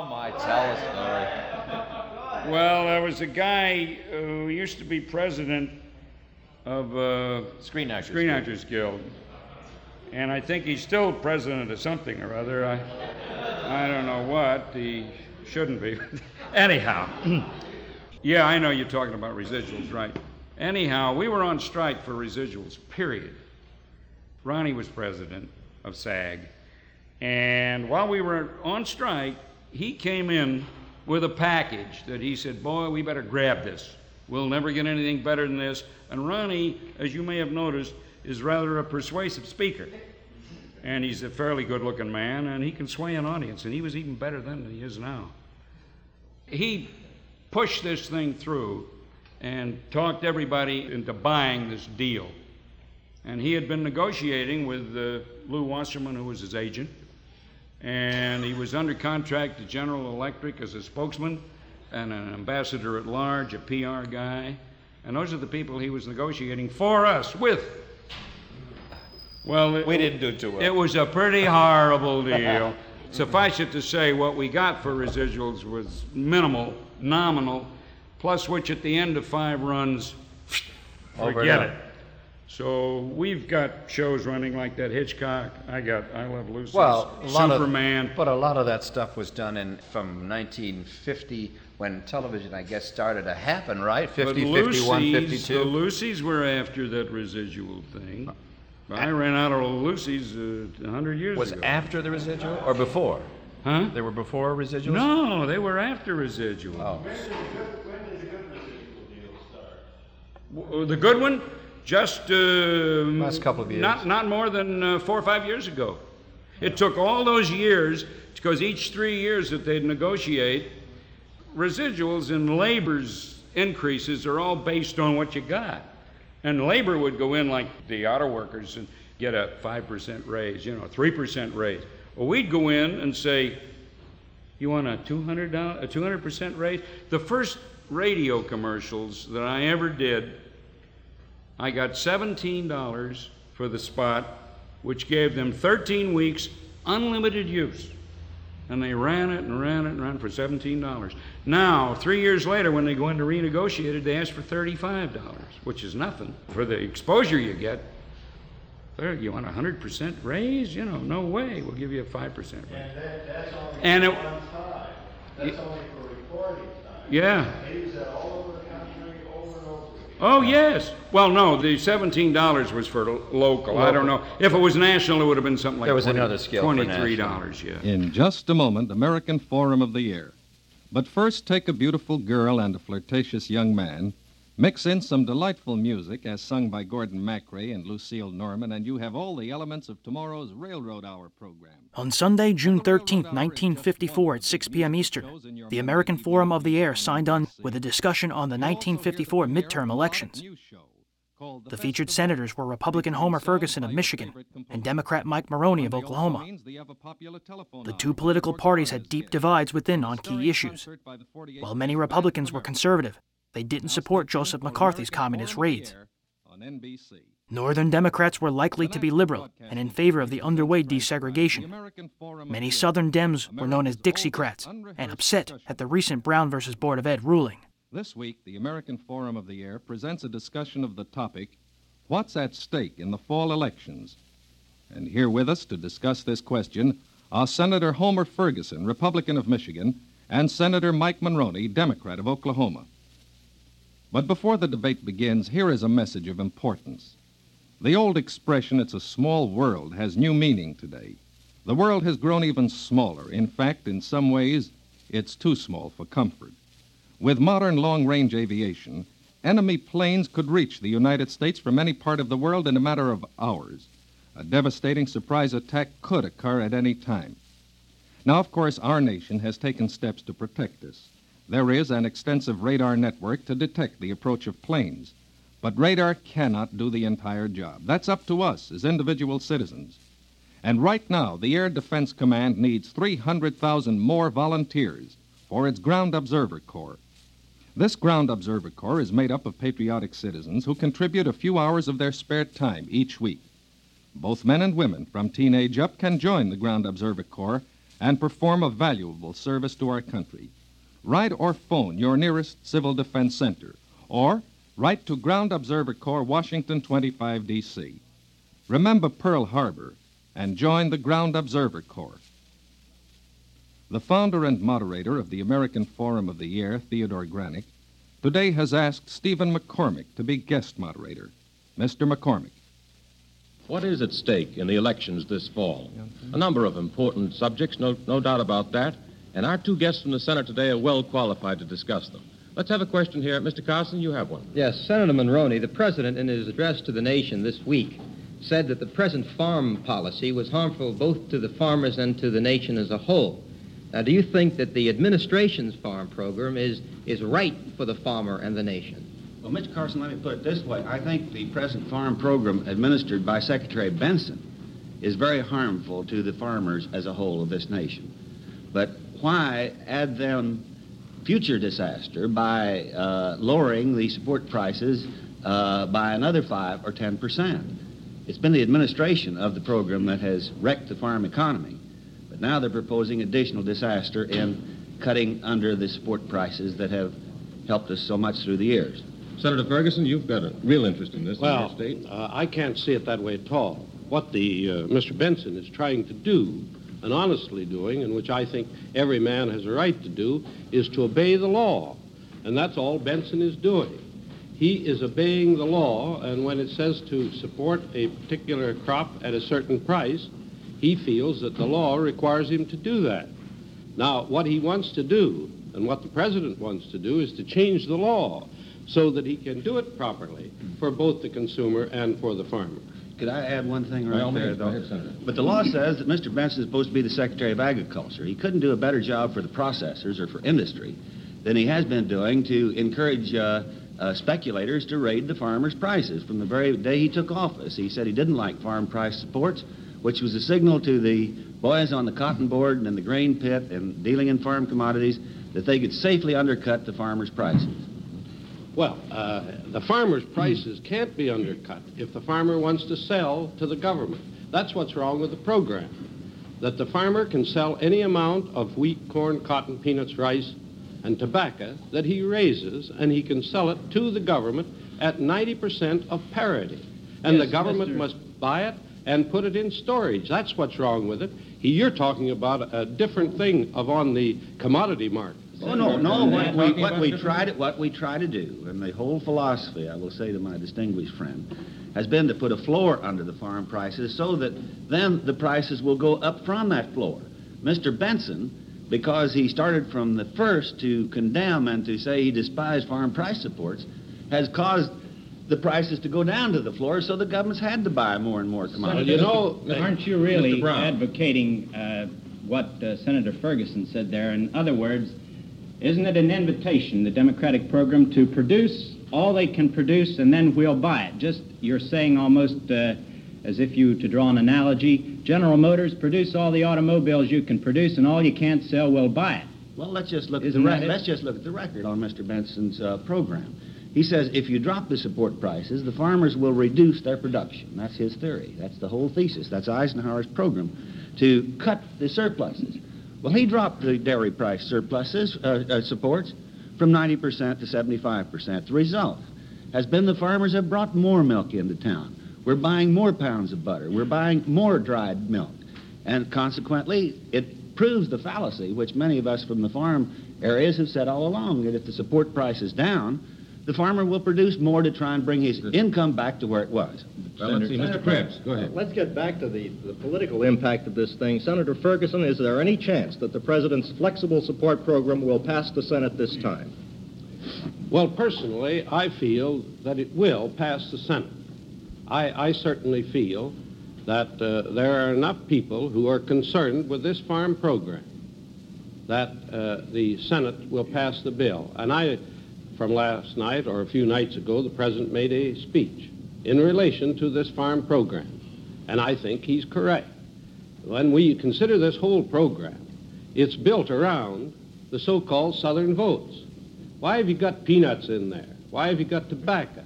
Oh, my, tell a story. Well, there was a guy who used to be president of uh, Screen Actors, Screen Actors Guild. And I think he's still president of something or other. I, I don't know what. He shouldn't be. Anyhow, yeah, I know you're talking about residuals, right? Anyhow, we were on strike for residuals, period. Ronnie was president of SAG. And while we were on strike, he came in with a package that he said, Boy, we better grab this. We'll never get anything better than this. And Ronnie, as you may have noticed, is rather a persuasive speaker. And he's a fairly good looking man, and he can sway an audience, and he was even better then than he is now. He pushed this thing through and talked everybody into buying this deal. And he had been negotiating with uh, Lew Wasserman, who was his agent, and he was under contract to General Electric as a spokesman and an ambassador at large, a PR guy. And those are the people he was negotiating for us with. Well, it, we didn't do too well. It was a pretty horrible deal. Suffice it to say, what we got for residuals was minimal, nominal, plus which at the end of five runs, forget it. So we've got shows running like that. Hitchcock. I got I Love Lucy. Well, a lot Superman. Of, but a lot of that stuff was done in from 1950 when television, I guess, started to happen, right? 50, but 51, 52. The Lucy's were after that residual thing. I ran out of Lucy's uh, 100 years was ago. Was after the residual or before? Huh? They were before residuals? No, they were after residual. Oh. When did the good residual deal start? Uh, the good one? Just uh, last couple of years. Not not more than uh, four or five years ago. It took all those years because each three years that they'd negotiate, residuals and labor's increases are all based on what you got. And labor would go in like the auto workers and get a 5% raise, you know, a 3% raise. Well, we'd go in and say, You want a 200 a 200% raise? The first radio commercials that I ever did I got $17 for the spot, which gave them 13 weeks unlimited use. And they ran it and ran it and ran it for $17. Now, three years later, when they go in to renegotiate it, they ask for $35, which is nothing for the exposure you get. You want a 100% raise? You know, no way. We'll give you a 5% raise. And that, that's only and for it, one time. That's only for reporting time. Yeah. They use that all over Oh, yes. Well, no, the $17 was for local. I don't know. If it was national, it would have been something like there was 20, another scale $23, yeah. In just a moment, American Forum of the Year. But first, take a beautiful girl and a flirtatious young man Mix in some delightful music as sung by Gordon MacRae and Lucille Norman, and you have all the elements of tomorrow's Railroad Hour program. On Sunday, June 13, 1954, at 6 p.m. Eastern, the American Forum of the Air signed on with a discussion on the 1954 midterm elections. The featured senators were Republican Homer Ferguson of Michigan and Democrat Mike Monroney of Oklahoma. The two political parties had deep divides within on key issues. While many Republicans were conservative, they didn't support Joseph McCarthy's communist raids. Northern Democrats were likely to be liberal and in favor of the underway desegregation. Many Southern Dems were known as Dixiecrats and upset at the recent Brown versus Board of Ed ruling. This week, the American Forum of the Air presents a discussion of the topic What's at stake in the fall elections? And here with us to discuss this question are Senator Homer Ferguson, Republican of Michigan, and Senator Mike Monroney, Democrat of Oklahoma. But before the debate begins, here is a message of importance. The old expression, it's a small world, has new meaning today. The world has grown even smaller. In fact, in some ways, it's too small for comfort. With modern long range aviation, enemy planes could reach the United States from any part of the world in a matter of hours. A devastating surprise attack could occur at any time. Now, of course, our nation has taken steps to protect us. There is an extensive radar network to detect the approach of planes. But radar cannot do the entire job. That's up to us as individual citizens. And right now, the Air Defense Command needs 300,000 more volunteers for its Ground Observer Corps. This Ground Observer Corps is made up of patriotic citizens who contribute a few hours of their spare time each week. Both men and women from teenage up can join the Ground Observer Corps and perform a valuable service to our country. Write or phone your nearest Civil Defense Center or write to Ground Observer Corps, Washington 25 D.C. Remember Pearl Harbor and join the Ground Observer Corps. The founder and moderator of the American Forum of the Air, Theodore Granik, today has asked Stephen McCormick to be guest moderator. Mr. McCormick. What is at stake in the elections this fall? A number of important subjects, no, no doubt about that, and our two guests from the Senate today are well qualified to discuss them. Let's have a question here. Mr. Carson, you have one. Yes, Senator Monroney, the president, in his address to the nation this week, said that the present farm policy was harmful both to the farmers and to the nation as a whole. Now, do you think that the administration's farm program is, is right for the farmer and the nation? Well, Mr. Carson, let me put it this way. I think the present farm program administered by Secretary Benson is very harmful to the farmers as a whole of this nation. But why add them future disaster by uh, lowering the support prices uh, by another 5 or 10 percent? It's been the administration of the program that has wrecked the farm economy. But now they're proposing additional disaster in cutting under the support prices that have helped us so much through the years. Senator Ferguson, you've got a real interest in this Well, in your state. uh, I can't see it that way at all. What the uh, Mr. Benson is trying to do, and honestly doing, and which I think every man has a right to do, is to obey the law. And that's all Benson is doing. He is obeying the law, and when it says to support a particular crop at a certain price, he feels that the law requires him to do that. Now, what he wants to do, and what the president wants to do, is to change the law so that he can do it properly for both the consumer and for the farmer. Could I add one thing right there, though? ahead, But the law says that Mr. Benson is supposed to be the Secretary of Agriculture. He couldn't do a better job for the processors or for industry than he has been doing to encourage uh, uh, speculators to raid the farmers' prices. From the very day he took office, he said he didn't like farm price supports, which was a signal to the boys on the cotton board and in the grain pit and dealing in farm commodities that they could safely undercut the farmers' prices. Well, uh, the farmer's prices can't be undercut if the farmer wants to sell to the government. That's what's wrong with the program. That the farmer can sell any amount of wheat, corn, cotton, peanuts, rice, and tobacco that he raises, and he can sell it to the government at 90% of parity. And Yes, the government Mr. must buy it and put it in storage. That's what's wrong with it. He, you're talking about a different thing of on the commodity market. Oh no, no. What we, what we try to what we try to do, and the whole philosophy, I will say to my distinguished friend, has been to put a floor under the farm prices so that then the prices will go up from that floor. Mr. Benson, because he started from the first to condemn and to say he despised farm price supports, has caused the prices to go down to the floor, so the government's had to buy more and more commodities. you know, Aren't you really advocating uh, what uh, Senator Ferguson said there? In other words, isn't it an invitation, the Democratic program, to produce all they can produce and then we'll buy it? Just you're saying almost uh, as if you, to draw an analogy, General Motors produce all the automobiles you can produce and all you can't sell, we'll buy it. Well, let's just look at the. Let's just look at the record on Mr. Benson's uh, program. He says if you drop the support prices, the farmers will reduce their production. That's his theory. That's the whole thesis. That's Eisenhower's program to cut the surpluses. Well, he dropped the dairy price surpluses uh, uh, supports from 90% to 75%. The result has been the farmers have brought more milk into town. We're buying more pounds of butter. We're buying more dried milk. And consequently, it proves the fallacy which many of us from the farm areas have said all along that if the support price is down, the farmer will produce more to try and bring his income back to where it was. Well, let's see, Mr. Krebs, go ahead. Let's get back to the, the political impact of this thing. Senator Ferguson, is there any chance that the president's flexible support program will pass the Senate this time? Well, personally, I feel that it will pass the Senate. I, I certainly feel that uh, there are enough people who are concerned with this farm program that uh, the Senate will pass the bill. And I, from last night or a few nights ago, the president made a speech in relation to this farm program. And I think he's correct. When we consider this whole program, it's built around the so-called Southern votes. Why have you got peanuts in there? Why have you got tobacco?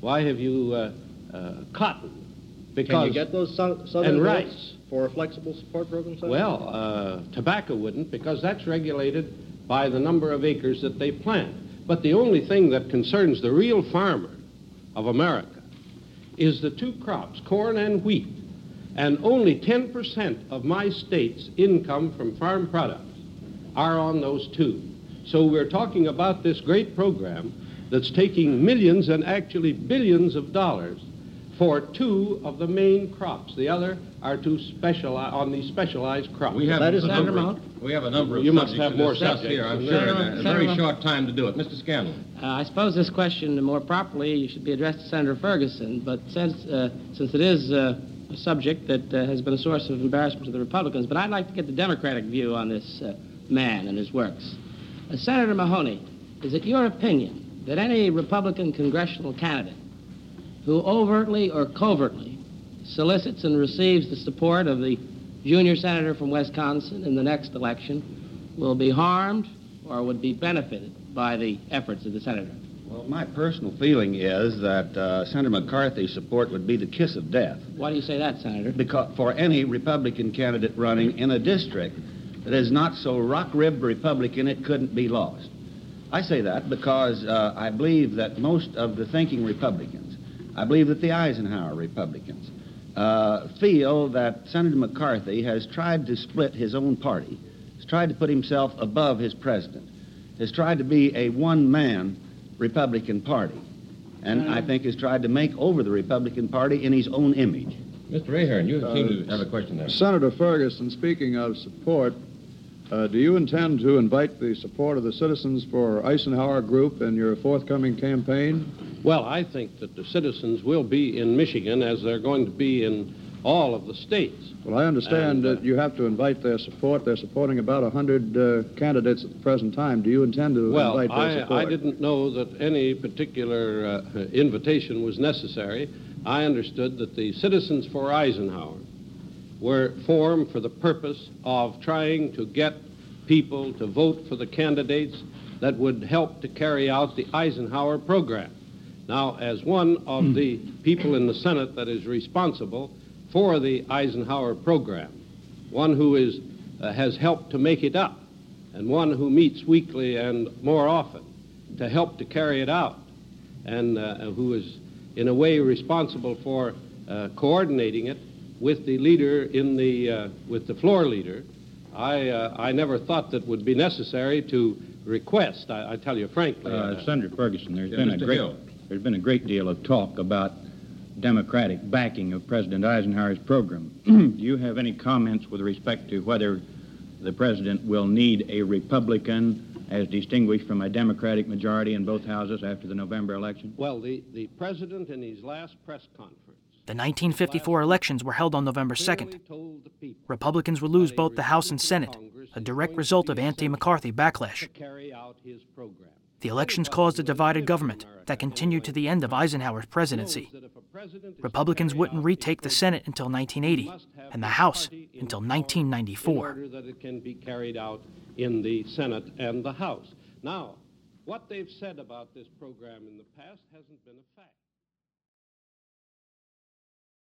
Why have you uh, uh, cotton? Because Can you get those sou- southern and votes? rice. for a flexible support program, Senator? Well, uh, tobacco wouldn't because that's regulated by the number of acres that they plant. But the only thing that concerns the real farmer of America is the two crops, corn and wheat. And only 10% of my state's income from farm products are on those two. So we're talking about this great program that's taking millions and actually billions of dollars for two of the main crops. The other are to specialize on the specialized crops. We have That is a number, Mahone. we have a number of You must have more discuss subjects here, I'm sure, that. in a- Senator- very short time to do it. Mr. Scanlon. Uh, I suppose this question more properly should be addressed to Senator Ferguson, but since, uh, since it is uh, a subject that uh, has been a source of embarrassment to the Republicans, but I'd like to get the Democratic view on this uh, man and his works. Uh, Senator Mahoney, is it your opinion that any Republican congressional candidate who overtly or covertly solicits and receives the support of the junior senator from Wisconsin in the next election will be harmed or would be benefited by the efforts of the senator? Well, my personal feeling is that uh, Senator McCarthy's support would be the kiss of death. Why do you say that, Senator? Because for any Republican candidate running in a district that is not so rock-ribbed Republican it couldn't be lost. I say that because uh, I believe that most of the thinking Republicans, I believe that the Eisenhower Republicans, uh, feel that Senator McCarthy has tried to split his own party, has tried to put himself above his president, has tried to be a one-man Republican Party, and I think has tried to make over the Republican Party in his own image. Mr. Ahern, you seem to have a question there. Senator Ferguson, speaking of support, uh, do you intend to invite the support of the citizens for Eisenhower Group in your forthcoming campaign? Well, I think that the citizens will be in Michigan as they're going to be in all of the states. Well, I understand And, uh, that you have to invite their support. They're supporting about 100 uh, candidates at the present time. Do you intend to Well, invite their I, support? I didn't know that any particular uh, invitation was necessary. I understood that the Citizens for Eisenhower were formed for the purpose of trying to get people to vote for the candidates that would help to carry out the Eisenhower program. Now, as one of the people in the Senate that is responsible for the Eisenhower program, one who is, uh, has helped to make it up, and one who meets weekly and more often to help to carry it out, and uh, who is in a way responsible for uh, coordinating it with the leader in the, uh, with the floor leader, I, uh, I never thought that would be necessary to request, I, I tell you frankly. Uh, Senator Ferguson, there's Yeah, been a great Hill. there's been a great deal of talk about Democratic backing of President Eisenhower's program. Do you have any comments with respect to whether the president will need a Republican as distinguished from a Democratic majority in both houses after the November election? Well, the, the president in his last press conference The 1954 elections were held on November 2nd. clearly told the people Republicans would lose both the House and Senate, a direct result of anti McCarthy backlash. The elections caused a divided government that continued to the end of Eisenhower's presidency. Republicans wouldn't retake the Senate until 1980 and the House until 1994. that it can be carried out in the Senate and the House. Now, what they've said about this program in the past hasn't been a fact.